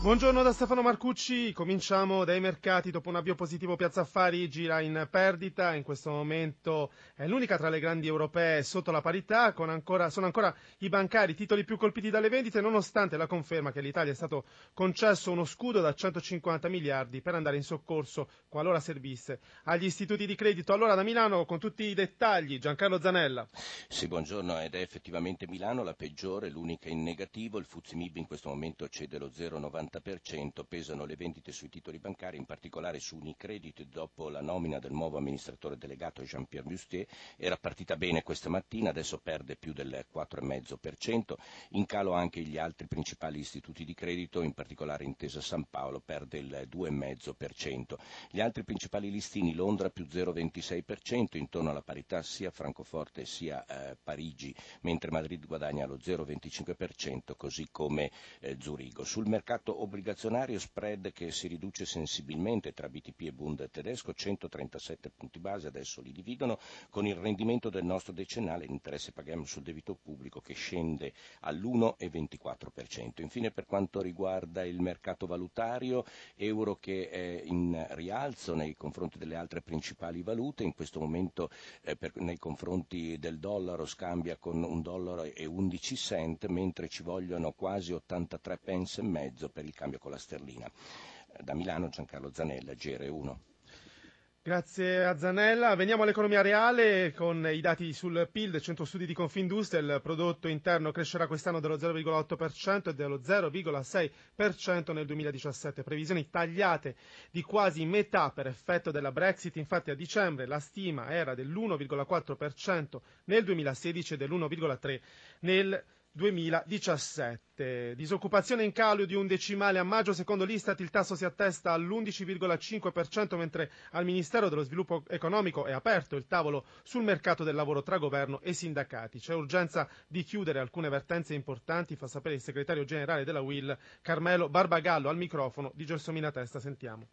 Buongiorno da Stefano Marcucci, cominciamo dai mercati. Dopo un avvio positivo Piazza Affari gira in perdita, in questo momento è l'unica tra le grandi europee sotto la parità, ancora, sono ancora i bancari, i titoli più colpiti dalle vendite, nonostante la conferma che all'Italia è stato concesso uno scudo da 150 miliardi per andare in soccorso qualora servisse agli istituti di credito. Allora da Milano con tutti i dettagli, Giancarlo Zanella. Sì, buongiorno, ed è effettivamente Milano la peggiore, l'unica in negativo, il Fuzimib in questo momento cede lo 0,90 40% pesano le vendite sui titoli bancari, in particolare su Unicredit dopo la nomina del nuovo amministratore delegato Jean-Pierre Mustier. Era partita bene questa mattina, adesso perde più del 4,5%. In calo anche gli altri principali istituti di credito, in particolare Intesa San Paolo perde il 2,5%. Gli altri principali listini, Londra più 0,26%, intorno alla parità sia Francoforte sia eh, Parigi, mentre Madrid guadagna lo 0,25%, così come eh, Zurigo. Sul mercato obbligazionario spread che si riduce sensibilmente tra BTP e Bund tedesco, 137 punti base, adesso li dividono, con il rendimento del nostro decennale, l'interesse paghiamo sul debito pubblico che scende all'1,24%. Infine per quanto riguarda il mercato valutario, euro che è in rialzo nei confronti delle altre principali valute, in questo momento eh, per, nei confronti del dollaro scambia con un dollaro e 11 cent, mentre ci vogliono quasi 83 pence e mezzo per il cambio con la sterlina. Da Milano Giancarlo Zanella, GR1. Grazie a Zanella. Veniamo all'economia reale con i dati sul PIL del centro studi di Confindustria. Il prodotto interno crescerà quest'anno dello 0,8% e dello 0,6% nel 2017. Previsioni tagliate di quasi metà per effetto della Brexit. Infatti a dicembre la stima era dell'1,4% nel 2016 e dell'1,3% nel 2017. 2017. Disoccupazione in calo di un decimale a maggio, secondo l'Istat il tasso si attesta all'11,5%, mentre al Ministero dello Sviluppo Economico è aperto il tavolo sul mercato del lavoro tra governo e sindacati. C'è urgenza di chiudere alcune vertenze importanti, fa sapere il segretario generale della UIL, Carmelo Barbagallo, al microfono di Gelsomina Testa. Sentiamo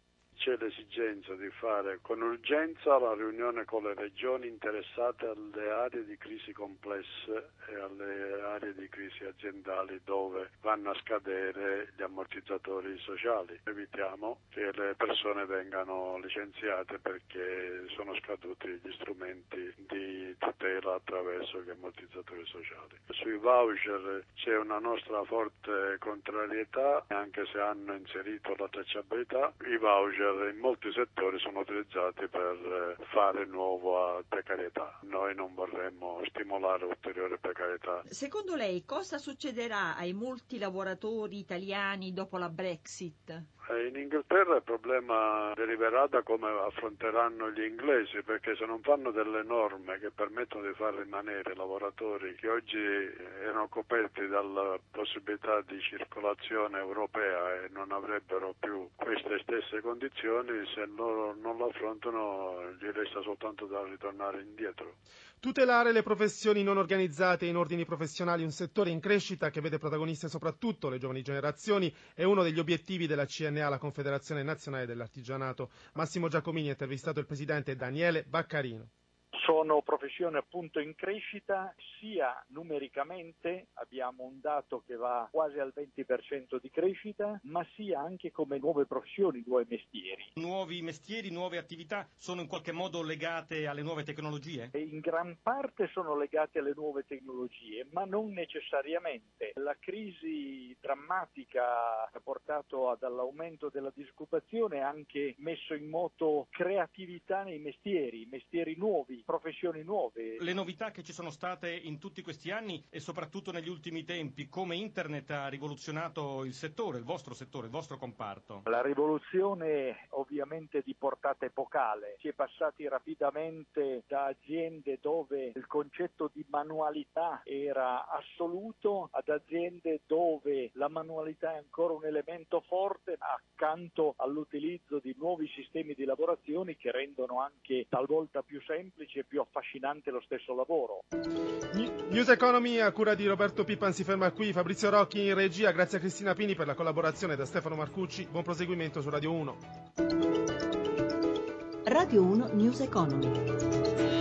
c'è l'esigenza di fare con urgenza la riunione con le regioni interessate alle aree di crisi complesse e alle aree di crisi aziendali dove vanno a scadere gli ammortizzatori sociali. Evitiamo che le persone vengano licenziate perché sono scaduti gli strumenti di tutela attraverso gli ammortizzatori sociali. Sui voucher c'è una nostra forte contrarietà, anche se hanno inserito la tracciabilità, i voucher in molti settori sono utilizzati per eh, fare nuova precarietà. Noi non vorremmo stimolare ulteriore precarietà. Secondo lei cosa succederà ai molti lavoratori italiani dopo la Brexit? Eh, in Inghilterra il problema deriverà da come affronteranno gli inglesi, perché se non fanno delle norme che permettono di far rimanere lavoratori che oggi erano coperti dalla possibilità di circolazione europea e non avrebbero più queste stesse condizioni, se loro non lo affrontano gli resta soltanto da ritornare indietro. Tutelare le professioni non organizzate in ordini professionali, un settore in crescita che vede protagoniste soprattutto le giovani generazioni, è uno degli obiettivi della CNA, la Confederazione Nazionale dell'Artigianato. Massimo Giacomini ha intervistato il presidente Daniele Baccarino sono professioni appunto in crescita sia numericamente, abbiamo un dato che va quasi al 20% di crescita, ma sia anche come nuove professioni, nuovi mestieri. Nuovi mestieri, nuove attività sono in qualche modo legate alle nuove tecnologie? E in gran parte sono legate alle nuove tecnologie, ma non necessariamente. La crisi drammatica ha portato dall'aumento della disoccupazione ha anche messo in moto creatività nei mestieri, mestieri nuovi, professioni nuove. Le novità che ci sono state in tutti questi anni e soprattutto negli ultimi tempi, come Internet ha rivoluzionato il settore, il vostro settore, il vostro comparto? La rivoluzione ovviamente di portata epocale. Si è passati rapidamente da aziende dove il concetto di manualità era assoluto ad aziende dove la manualità è ancora un elemento forte accanto all'utilizzo di nuovi sistemi di lavorazione che rendono anche talvolta più semplice più affascinante lo stesso lavoro. News Economy a cura di Roberto Pippan si ferma qui, Fabrizio Rocchi in regia, grazie a Cristina Pini per la collaborazione da Stefano Marcucci, buon proseguimento su Radio 1. Radio 1 News Economy.